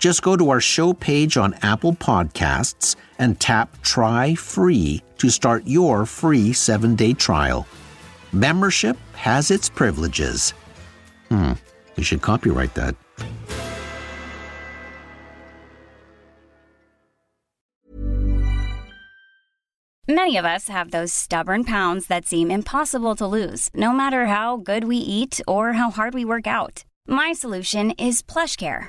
Just go to our show page on Apple Podcasts and tap Try Free to start your free seven day trial. Membership has its privileges. Hmm, you should copyright that. Many of us have those stubborn pounds that seem impossible to lose, no matter how good we eat or how hard we work out. My solution is PlushCare.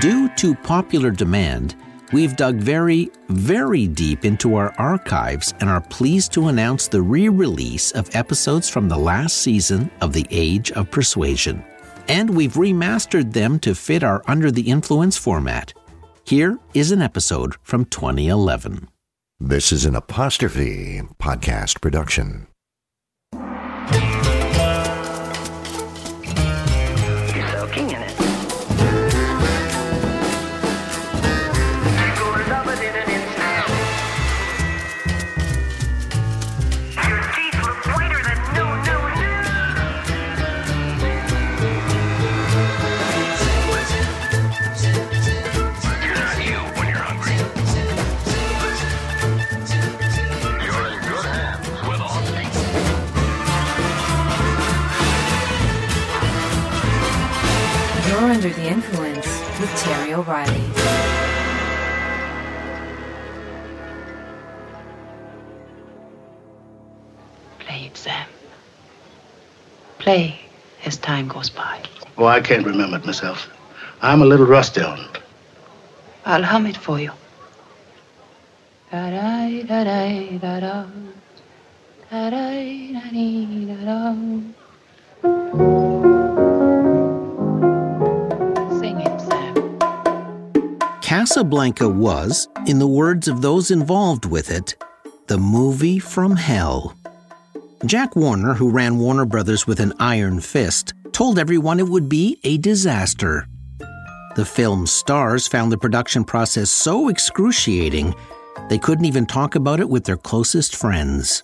Due to popular demand, we've dug very, very deep into our archives and are pleased to announce the re release of episodes from the last season of The Age of Persuasion. And we've remastered them to fit our Under the Influence format. Here is an episode from 2011. This is an apostrophe podcast production. You're soaking in it. Time goes by. Oh, I can't remember it myself. I'm a little rusty on it. I'll hum it for you. Casablanca was, in the words of those involved with it, the movie from hell. Jack Warner, who ran Warner Brothers with an iron fist, told everyone it would be a disaster. The film's stars found the production process so excruciating they couldn't even talk about it with their closest friends.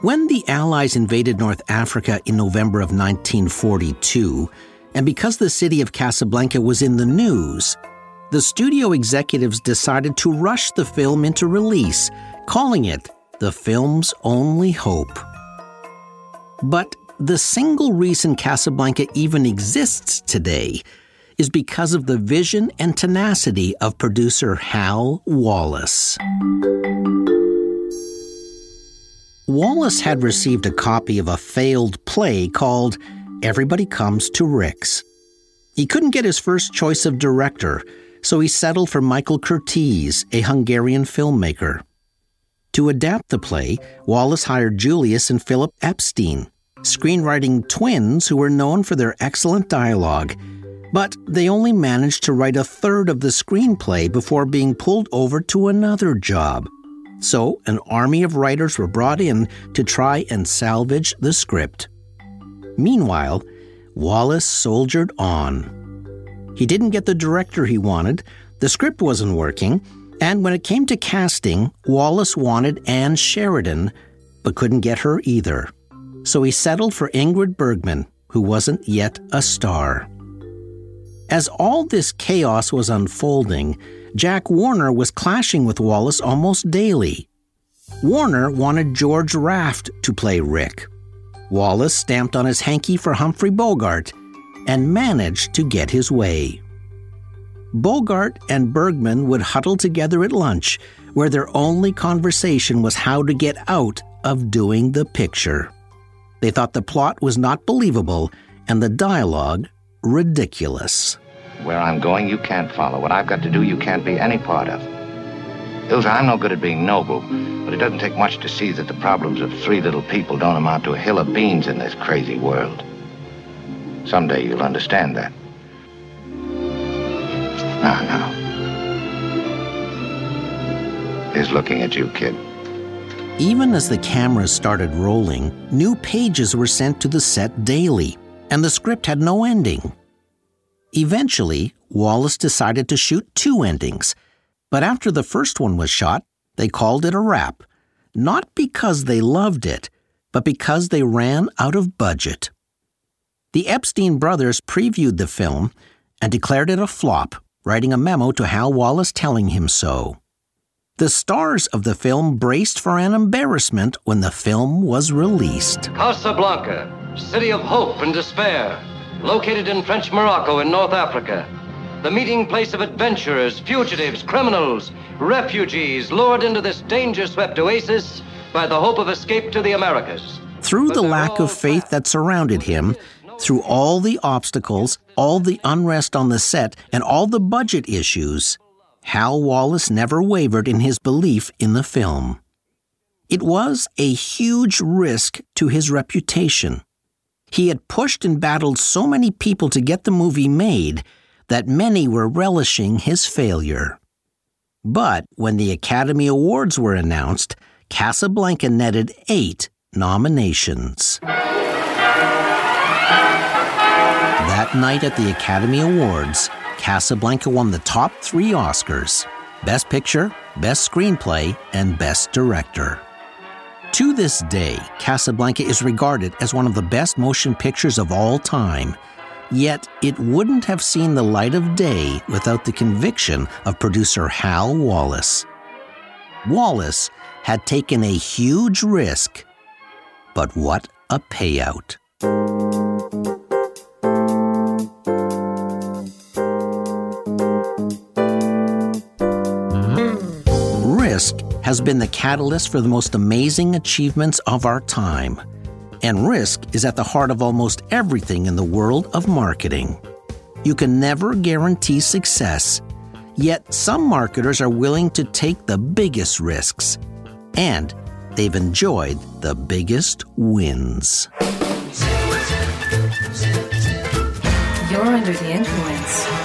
When the Allies invaded North Africa in November of 1942, and because the city of Casablanca was in the news, the studio executives decided to rush the film into release, calling it the film's only hope. But the single reason Casablanca even exists today is because of the vision and tenacity of producer Hal Wallis. Wallis had received a copy of a failed play called Everybody Comes to Rick's. He couldn't get his first choice of director, so he settled for Michael Curtiz, a Hungarian filmmaker. To adapt the play, Wallis hired Julius and Philip Epstein, screenwriting twins who were known for their excellent dialogue but they only managed to write a third of the screenplay before being pulled over to another job. So, an army of writers were brought in to try and salvage the script. Meanwhile, Wallis soldiered on. He didn't get the director he wanted, the script wasn't working, and when it came to casting, Wallis wanted Ann Sheridan, but couldn't get her either. So he settled for Ingrid Bergman, who wasn't yet a star. As all this chaos was unfolding, Jack Warner was clashing with Wallis almost daily. Warner wanted George Raft to play Rick. Wallis stamped on his hanky for Humphrey Bogart and managed to get his way. Bogart and Bergman would huddle together at lunch, where their only conversation was how to get out of doing the picture. They thought the plot was not believable and the dialogue ridiculous. Where I'm going, you can't follow. What I've got to do, you can't be any part of. Ilsa, I'm no good at being noble, but it doesn't take much to see that the problems of three little people don't amount to a hill of beans in this crazy world. Someday you'll understand that. Now, now. He's looking at you, kid. Even as the cameras started rolling, new pages were sent to the set daily and the script had no ending. Eventually, Wallis decided to shoot two endings, but after the first one was shot, they called it a wrap, not because they loved it, but because they ran out of budget. The Epstein brothers previewed the film and declared it a flop, writing a memo to Hal Wallis telling him so. The stars of the film braced for an embarrassment when the film was released. Casablanca, city of hope and despair, located in French Morocco in North Africa. The meeting place of adventurers, fugitives, criminals, refugees lured into this danger swept oasis by the hope of escape to the Americas. Through the lack of faith that surrounded him, through all the obstacles, all the unrest on the set, and all the budget issues, Hal Wallis never wavered in his belief in the film. It was a huge risk to his reputation. He had pushed and battled so many people to get the movie made that many were relishing his failure. But when the Academy Awards were announced, Casablanca netted eight nominations. That night at the Academy Awards, Casablanca won the top three Oscars Best Picture, Best Screenplay, and Best Director. To this day, Casablanca is regarded as one of the best motion pictures of all time. Yet, it wouldn't have seen the light of day without the conviction of producer Hal Wallis. Wallis had taken a huge risk, but what a payout. Risk has been the catalyst for the most amazing achievements of our time. And risk is at the heart of almost everything in the world of marketing. You can never guarantee success, yet some marketers are willing to take the biggest risks. And they've enjoyed the biggest wins. You're under the influence.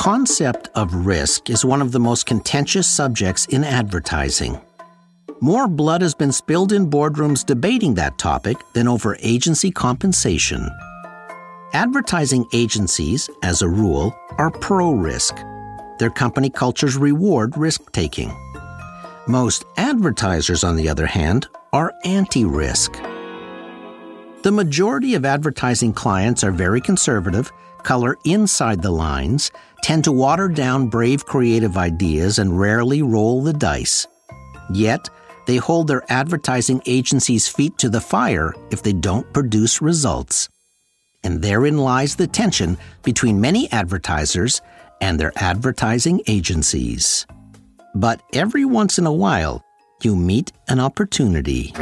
Concept of risk is one of the most contentious subjects in advertising. More blood has been spilled in boardrooms debating that topic than over agency compensation. Advertising agencies, as a rule, are pro risk. Their company cultures reward risk taking. Most advertisers, on the other hand, are anti risk. The majority of advertising clients are very conservative, color inside the lines, tend to water down brave creative ideas, and rarely roll the dice. Yet, they hold their advertising agency's feet to the fire if they don't produce results. And therein lies the tension between many advertisers and their advertising agencies. But every once in a while, you meet an opportunity.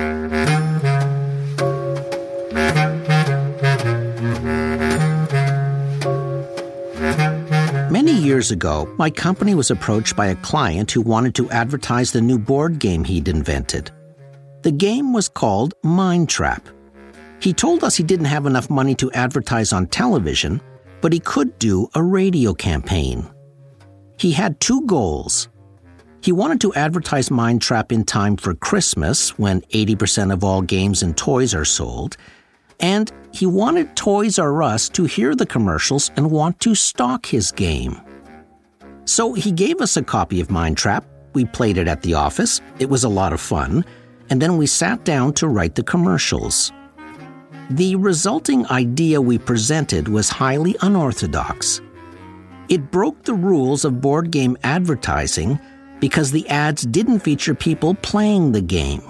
Years ago, my company was approached by a client who wanted to advertise the new board game he'd invented. The game was called Mind Trap. He told us he didn't have enough money to advertise on television, but he could do a radio campaign. He had two goals. He wanted to advertise Mind Trap in time for Christmas, when 80% of all games and toys are sold, and he wanted Toys R Us to hear the commercials and want to stock his game. So he gave us a copy of Mind Trap. We played it at the office. It was a lot of fun. And then we sat down to write the commercials. The resulting idea we presented was highly unorthodox. It broke the rules of board game advertising because the ads didn't feature people playing the game.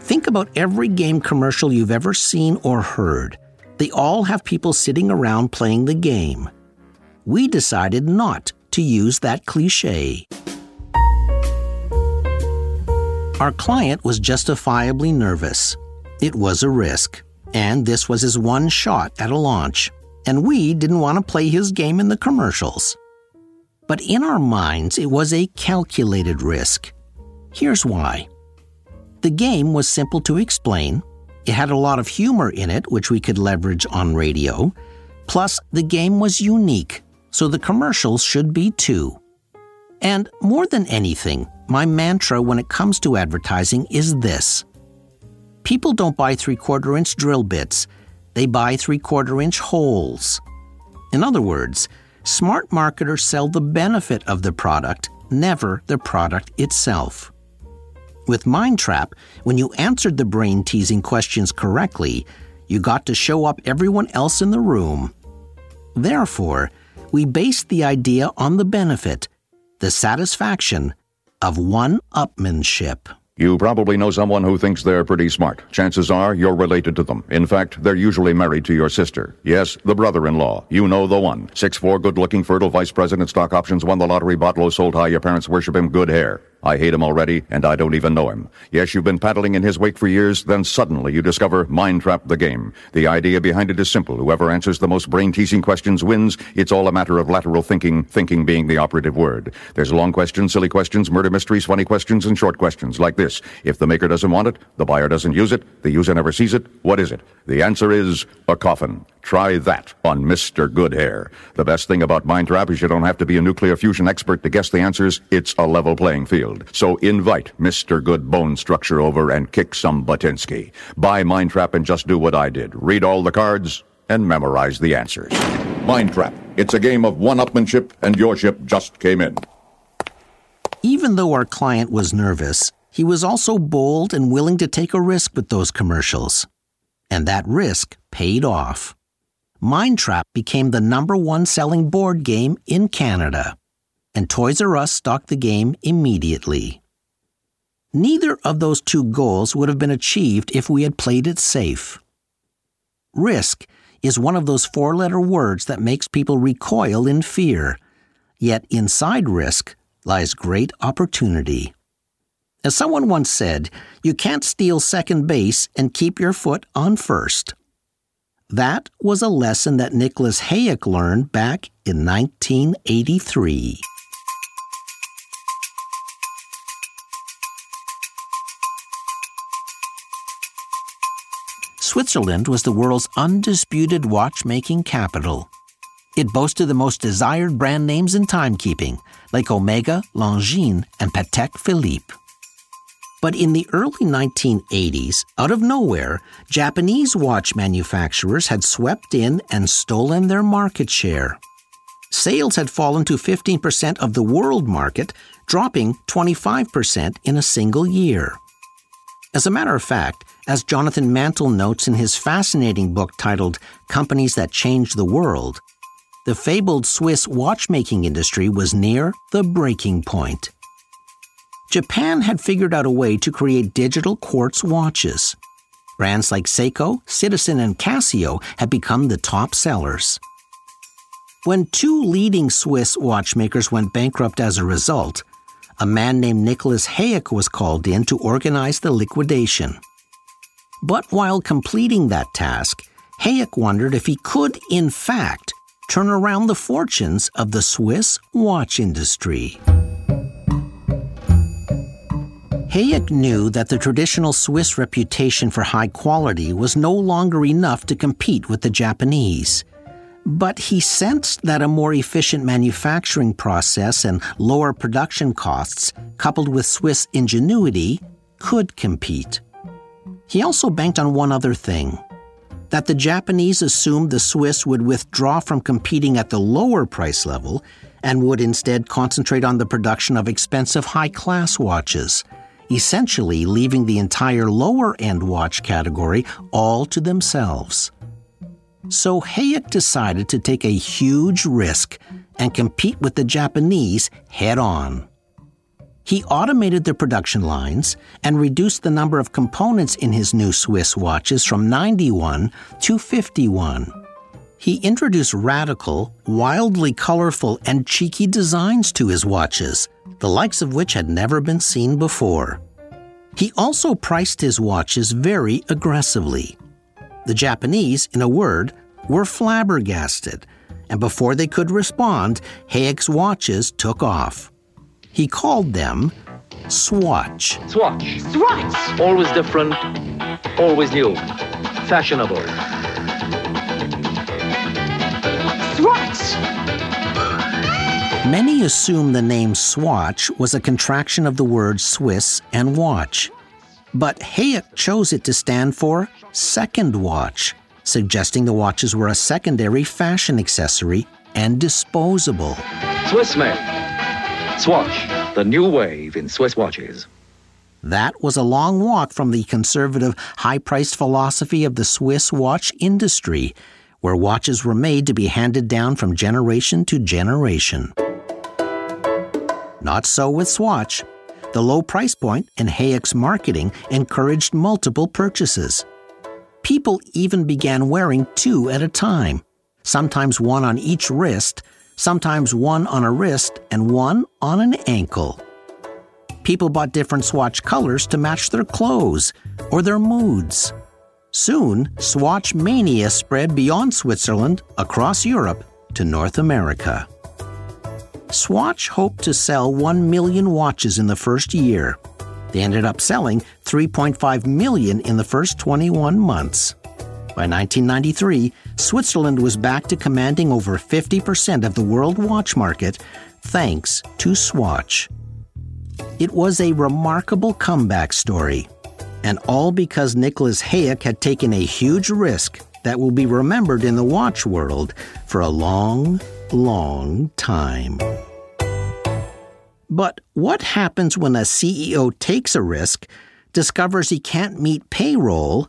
Think about every game commercial you've ever seen or heard. They all have people sitting around playing the game. We decided not to use that cliche. Our client was justifiably nervous. It was a risk, and this was his one shot at a launch, and we didn't want to play his game in the commercials. But in our minds, it was a calculated risk. Here's why. The game was simple to explain. It had a lot of humor in it, which we could leverage on radio. Plus, the game was unique, so the commercials should be too. And more than anything, my mantra when it comes to advertising is this People don't buy three quarter inch drill bits, they buy three quarter inch holes. In other words, smart marketers sell the benefit of the product, never the product itself. With Mind Trap, when you answered the brain teasing questions correctly, you got to show up everyone else in the room. Therefore, we based the idea on the benefit, the satisfaction of one upmanship. You probably know someone who thinks they're pretty smart. Chances are you're related to them. In fact, they're usually married to your sister. Yes, the brother in law. You know the one. Six four, good looking, fertile vice president, stock options, won the lottery, bought low, sold high, your parents worship him, good hair. I hate him already, and I don't even know him. Yes, you've been paddling in his wake for years, then suddenly you discover Mind Trap the game. The idea behind it is simple. Whoever answers the most brain teasing questions wins. It's all a matter of lateral thinking, thinking being the operative word. There's long questions, silly questions, murder mysteries, funny questions, and short questions like this. If the maker doesn't want it, the buyer doesn't use it, the user never sees it, what is it? The answer is a coffin. Try that on Mr. Goodhair. The best thing about Mind Trap is you don't have to be a nuclear fusion expert to guess the answers. It's a level playing field. So invite Mr. Good Bone Structure over and kick some Batinsky. Buy Mind Trap and just do what I did. Read all the cards and memorize the answers. Mind Trap. It's a game of one-upmanship and your ship just came in. Even though our client was nervous, he was also bold and willing to take a risk with those commercials. And that risk paid off. Mind Trap became the number one selling board game in Canada, and Toys R Us stocked the game immediately. Neither of those two goals would have been achieved if we had played it safe. Risk is one of those four letter words that makes people recoil in fear, yet inside risk lies great opportunity. As someone once said, you can't steal second base and keep your foot on first. That was a lesson that Nicolas Hayek learned back in 1983. Switzerland was the world's undisputed watchmaking capital. It boasted the most desired brand names in timekeeping, like Omega, Longines, and Patek Philippe. But in the early 1980s, out of nowhere, Japanese watch manufacturers had swept in and stolen their market share. Sales had fallen to 15% of the world market, dropping 25% in a single year. As a matter of fact, As Jonathan Mantle notes in his fascinating book titled Companies That Changed the World, the fabled Swiss watchmaking industry was near the breaking point. Japan had figured out a way to create digital quartz watches. Brands like Seiko, Citizen, and Casio had become the top sellers. When two leading Swiss watchmakers went bankrupt as a result, a man named Nicolas Hayek was called in to organize the liquidation. But while completing that task, Hayek wondered if he could, in fact, turn around the fortunes of the Swiss watch industry. Hayek knew that the traditional Swiss reputation for high quality was no longer enough to compete with the Japanese. But he sensed that a more efficient manufacturing process and lower production costs, coupled with Swiss ingenuity, could compete. He also banked on one other thing that the Japanese assumed the Swiss would withdraw from competing at the lower price level and would instead concentrate on the production of expensive high class watches, essentially leaving the entire lower end watch category all to themselves. So Hayek decided to take a huge risk and compete with the Japanese head on. He automated the production lines and reduced the number of components in his new Swiss watches from 91 to 51. He introduced radical, wildly colorful, and cheeky designs to his watches, the likes of which had never been seen before. He also priced his watches very aggressively. The Japanese, in a word, were flabbergasted, and before they could respond, Hayek's watches took off. He called them Swatch. Swatch. Swatch! Always different, always new. Fashionable. Swatch! Many assume the name Swatch was a contraction of the words Swiss and watch. But Hayek chose it to stand for second watch, suggesting the watches were a secondary fashion accessory and disposable. Swiss made. Swatch, the new wave in Swiss watches. That was a long walk from the conservative, high priced philosophy of the Swiss watch industry, where watches were made to be handed down from generation to generation. Not so with Swatch. The low price point and Hayek's marketing encouraged multiple purchases. People even began wearing two at a time, sometimes one on each wrist, sometimes one on a wrist and one on an ankle. People bought different swatch colors to match their clothes or their moods. Soon, swatch mania spread beyond Switzerland, across Europe, to North America. Swatch hoped to sell 1 million watches in the first year. They ended up selling 3.5 million in the first 21 months. By 1993, Switzerland was back to commanding over 50% of the world watch market thanks to Swatch. It was a remarkable comeback story, and all because Nicolas Hayek had taken a huge risk that will be remembered in the watch world for a long, long time. But what happens when a CEO takes a risk, discovers he can't meet payroll,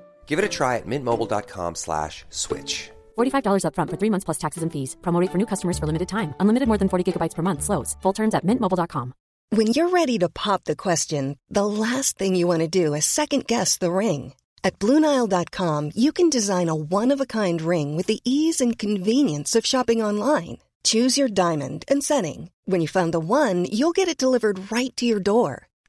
Give it a try at mintmobile.com slash switch. $45 upfront for three months plus taxes and fees. Promo rate for new customers for limited time. Unlimited more than 40 gigabytes per month. Slows. Full terms at mintmobile.com. When you're ready to pop the question, the last thing you want to do is second guess the ring. At Bluenile.com, you can design a one of a kind ring with the ease and convenience of shopping online. Choose your diamond and setting. When you find the one, you'll get it delivered right to your door.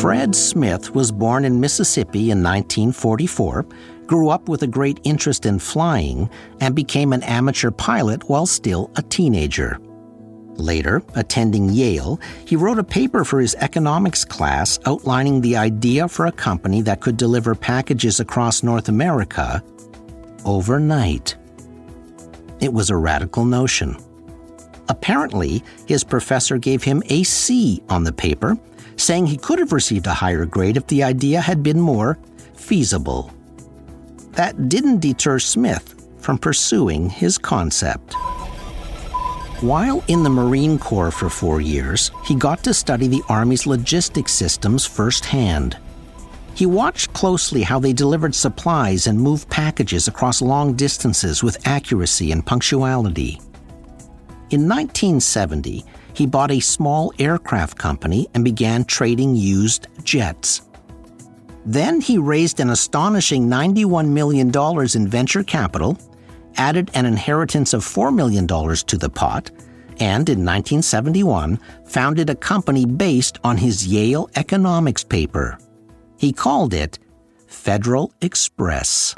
Fred Smith was born in Mississippi in 1944, grew up with a great interest in flying, and became an amateur pilot while still a teenager. Later, attending Yale, he wrote a paper for his economics class outlining the idea for a company that could deliver packages across North America overnight. It was a radical notion. Apparently, his professor gave him a C on the paper, saying he could have received a higher grade if the idea had been more feasible. That didn't deter Smith from pursuing his concept. While in the Marine Corps for four years, he got to study the Army's logistics systems firsthand. He watched closely how they delivered supplies and moved packages across long distances with accuracy and punctuality. In 1970, he bought a small aircraft company and began trading used jets. Then he raised an astonishing $91 million in venture capital, added an inheritance of $4 million to the pot, and in 1971 founded a company based on his Yale economics paper. He called it Federal Express.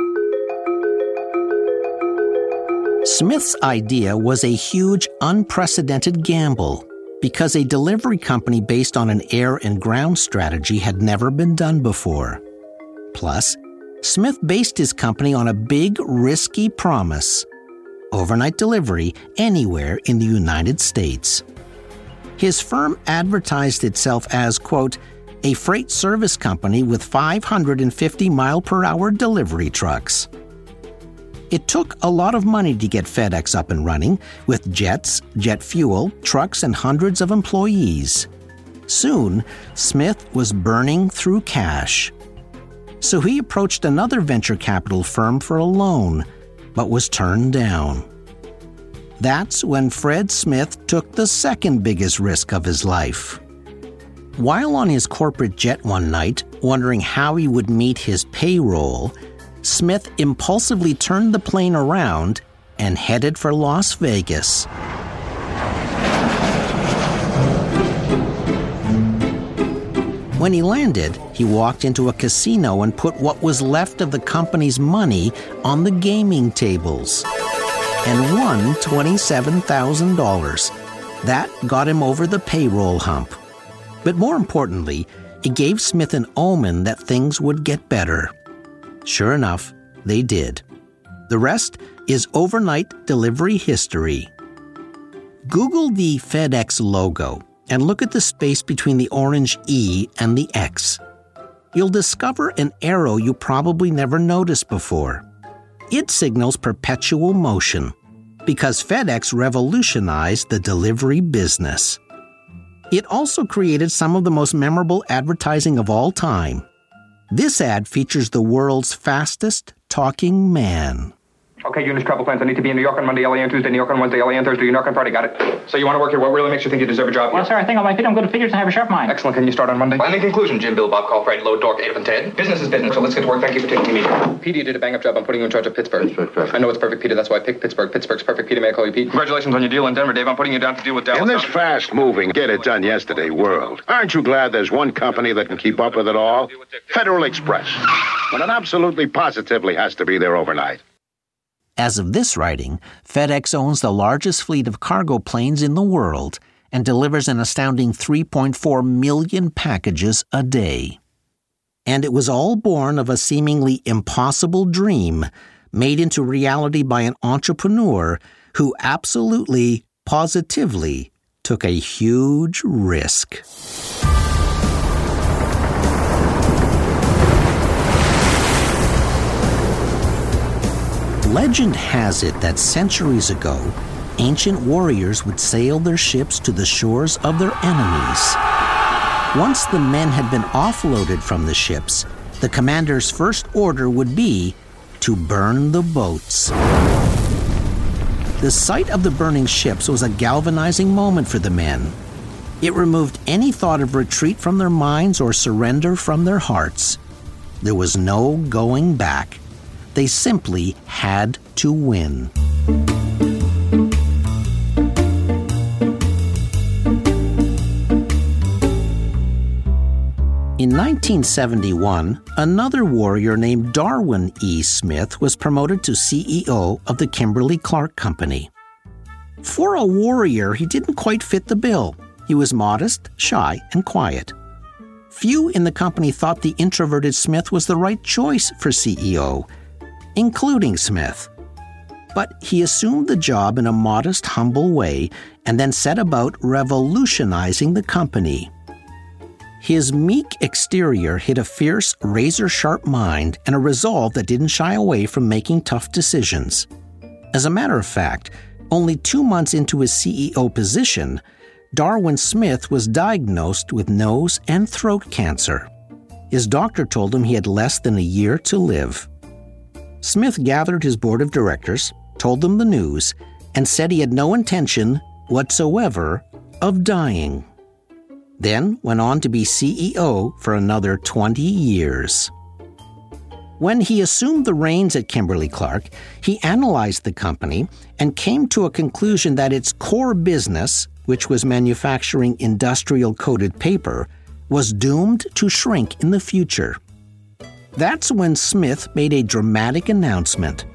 Smith's idea was a huge, unprecedented gamble because a delivery company based on an air and ground strategy had never been done before. Plus, Smith based his company on a big, risky promise overnight delivery anywhere in the United States. His firm advertised itself as, quote, a freight service company with 550 mile per hour delivery trucks. It took a lot of money to get FedEx up and running, with jets, jet fuel, trucks, and hundreds of employees. Soon, Smith was burning through cash. So he approached another venture capital firm for a loan, but was turned down. That's when Fred Smith took the second biggest risk of his life. While on his corporate jet one night, wondering how he would meet his payroll, Smith impulsively turned the plane around and headed for Las Vegas. When he landed, he walked into a casino and put what was left of the company's money on the gaming tables and won $27,000. That got him over the payroll hump. But more importantly, it gave Smith an omen that things would get better. Sure enough, they did. The rest is overnight delivery history. Google the FedEx logo and look at the space between the orange E and the X. You'll discover an arrow you probably never noticed before. It signals perpetual motion because FedEx revolutionized the delivery business. It also created some of the most memorable advertising of all time. This ad features the world's fastest talking man. Okay, Eunice travel plans. I need to be in New York on Monday, LA on Tuesday, New York on Wednesday, LA on Thursday, New York on Friday. Got it. So you want to work here? What really makes you think you deserve a job? Well, sir, I think on my feet I'm good at figures and have a sharp mind. Excellent. Can you start on Monday? Well, in conclusion, Jim, Bill, Bob, call Fred, load, dork, Adolf, and Ted. Business is business, so let's get to work. Thank you for taking me. Petey, you did a bang-up job. I'm putting you in charge of Pittsburgh. Pittsburgh, perfect. I know it's perfect, Peter. That's why I picked Pittsburgh. Pittsburgh's perfect, Peter. May I call you Pete? Congratulations on your deal in Denver, Dave. I'm putting you down to deal with Dallas. In this fast moving, get it done yesterday world, aren't you glad there's one company that can keep up with it all? Federal Express. When it absolutely positively has to be there overnight. As of this writing, FedEx owns the largest fleet of cargo planes in the world and delivers an astounding 3.4 million packages a day. And it was all born of a seemingly impossible dream made into reality by an entrepreneur who absolutely, positively took a huge risk. Legend has it that centuries ago, ancient warriors would sail their ships to the shores of their enemies. Once the men had been offloaded from the ships, the commander's first order would be to burn the boats. The sight of the burning ships was a galvanizing moment for the men. It removed any thought of retreat from their minds or surrender from their hearts. There was no going back. They simply had to win. In 1971, another warrior named Darwin E. Smith was promoted to CEO of the Kimberly Clark Company. For a warrior, he didn't quite fit the bill. He was modest, shy, and quiet. Few in the company thought the introverted Smith was the right choice for CEO, including Smith. But he assumed the job in a modest, humble way and then set about revolutionizing the company. His meek exterior hid a fierce, razor sharp mind and a resolve that didn't shy away from making tough decisions. As a matter of fact, only two months into his CEO position, Darwin Smith was diagnosed with nose and throat cancer. His doctor told him he had less than a year to live. Smith gathered his board of directors, told them the news, and said he had no intention whatsoever of dying then went on to be CEO for another 20 years. When he assumed the reins at Kimberly Clark, he analyzed the company and came to a conclusion that its core business, which was manufacturing industrial coated paper, was doomed to shrink in the future. That's when Smith made a dramatic announcement.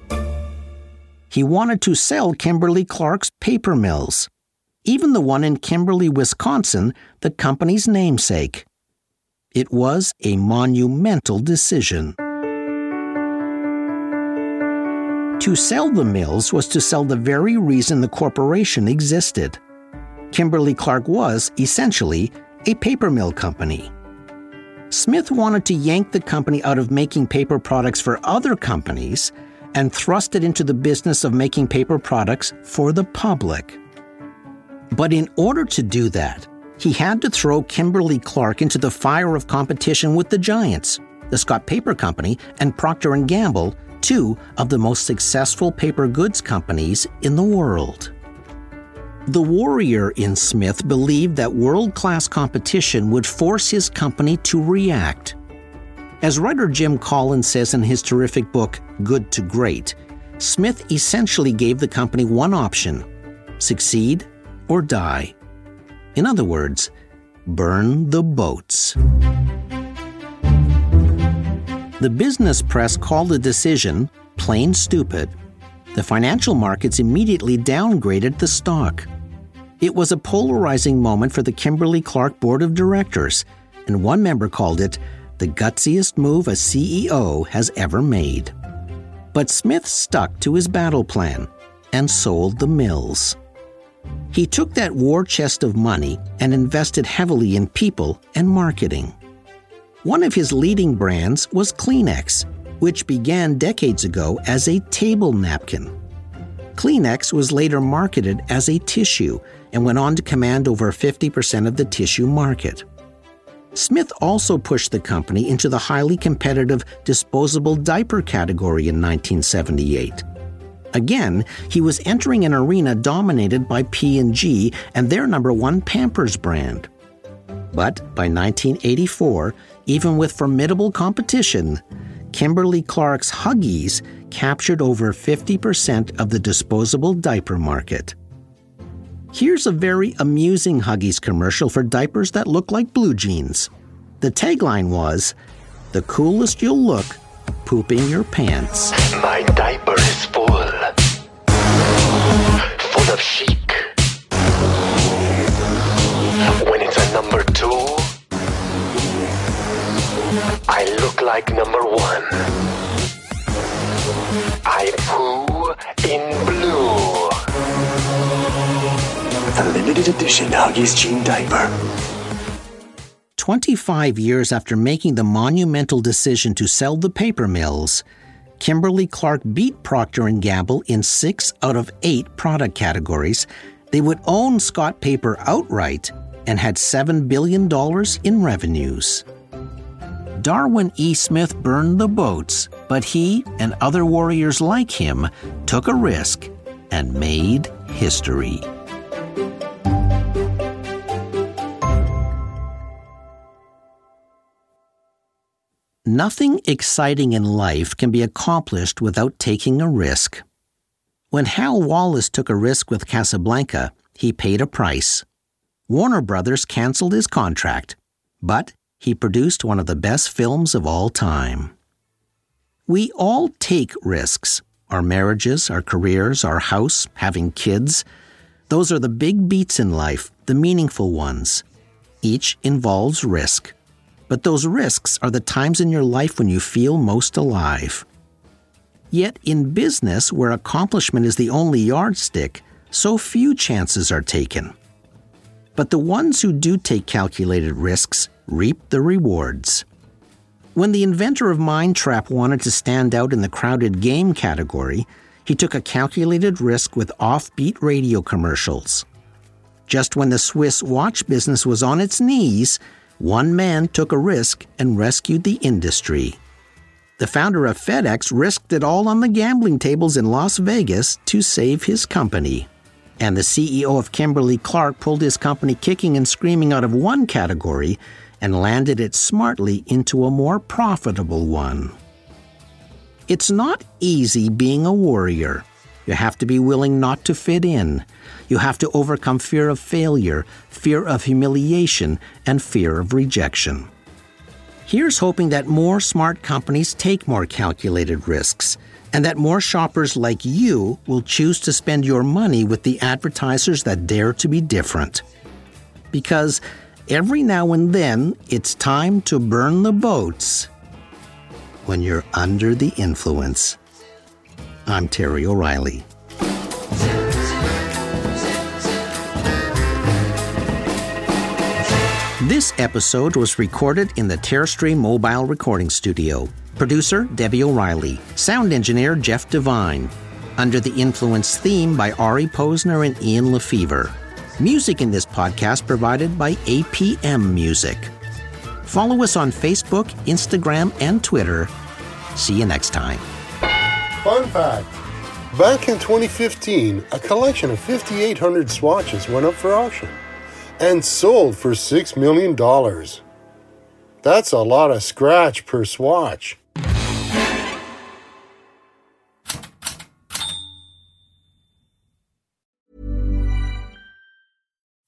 He wanted to sell Kimberly Clark's paper mills even the one in Kimberly, Wisconsin, the company's namesake. It was a monumental decision. To sell the mills was to sell the very reason the corporation existed. Kimberly Clark was, essentially, a paper mill company. Smith wanted to yank the company out of making paper products for other companies and thrust it into the business of making paper products for the public. But in order to do that, he had to throw Kimberly Clark into the fire of competition with the giants, the Scott Paper Company and Procter & Gamble, two of the most successful paper goods companies in the world. The warrior in Smith believed that world class competition would force his company to react. As writer Jim Collins says in his terrific book, Good to Great, Smith essentially gave the company one option succeed or die. In other words, burn the boats. The business press called the decision plain stupid. The financial markets immediately downgraded the stock. It was a polarizing moment for the Kimberly Clark Board of Directors, and one member called it the gutsiest move a CEO has ever made. But Smith stuck to his battle plan and sold the mills. He took that war chest of money and invested heavily in people and marketing. One of his leading brands was Kleenex, which began decades ago as a table napkin. Kleenex was later marketed as a tissue and went on to command over 50% of the tissue market. Smith also pushed the company into the highly competitive disposable diaper category in 1978. Again, he was entering an arena dominated by P&G and their number one Pampers brand. But by 1984, even with formidable competition, Kimberly Clark's Huggies captured over 50% of the disposable diaper market. Here's a very amusing Huggies commercial for diapers that look like blue jeans. The tagline was, The coolest you'll look pooping your pants. My diaper is full. Full of chic. When it's a number two, I look like number one. I poo in blue. The limited edition Huggies Jean Diaper. 25 years after making the monumental decision to sell the paper mills, Kimberly Clark beat Procter & Gamble in 6 out of 8 product categories. They would own Scott Paper outright and had $7 billion in revenues. Darwin E. Smith burned the boats, but he and other warriors like him took a risk and made history. Nothing exciting in life can be accomplished without taking a risk. When Hal Wallis took a risk with Casablanca, he paid a price. Warner Brothers canceled his contract, but he produced one of the best films of all time. We all take risks our marriages, our careers, our house, having kids. Those are the big beats in life, the meaningful ones. Each involves risk. But those risks are the times in your life when you feel most alive. Yet in business, where accomplishment is the only yardstick, so few chances are taken. But the ones who do take calculated risks reap the rewards. When the inventor of MindTrap wanted to stand out in the crowded game category, he took a calculated risk with offbeat radio commercials. Just when the Swiss watch business was on its knees, one man took a risk and rescued the industry. The founder of FedEx risked it all on the gambling tables in Las Vegas to save his company. And the CEO of Kimberly Clark pulled his company kicking and screaming out of one category and landed it smartly into a more profitable one. It's not easy being a warrior. You have to be willing not to fit in. You have to overcome fear of failure, fear of humiliation, and fear of rejection. Here's hoping that more smart companies take more calculated risks and that more shoppers like you will choose to spend your money with the advertisers that dare to be different. Because every now and then it's time to burn the boats when you're under the influence. I'm Terry O'Reilly. This episode was recorded in the Terrestream Mobile Recording Studio. Producer Debbie O'Reilly. Sound engineer Jeff Devine. Under the Influence theme by Ari Posner and Ian LeFeuvre. Music in this podcast provided by APM Music. Follow us on Facebook, Instagram, and Twitter. See you next time. Fun fact Back in 2015, a collection of 5,800 swatches went up for auction and sold for $6 million. That's a lot of scratch per swatch.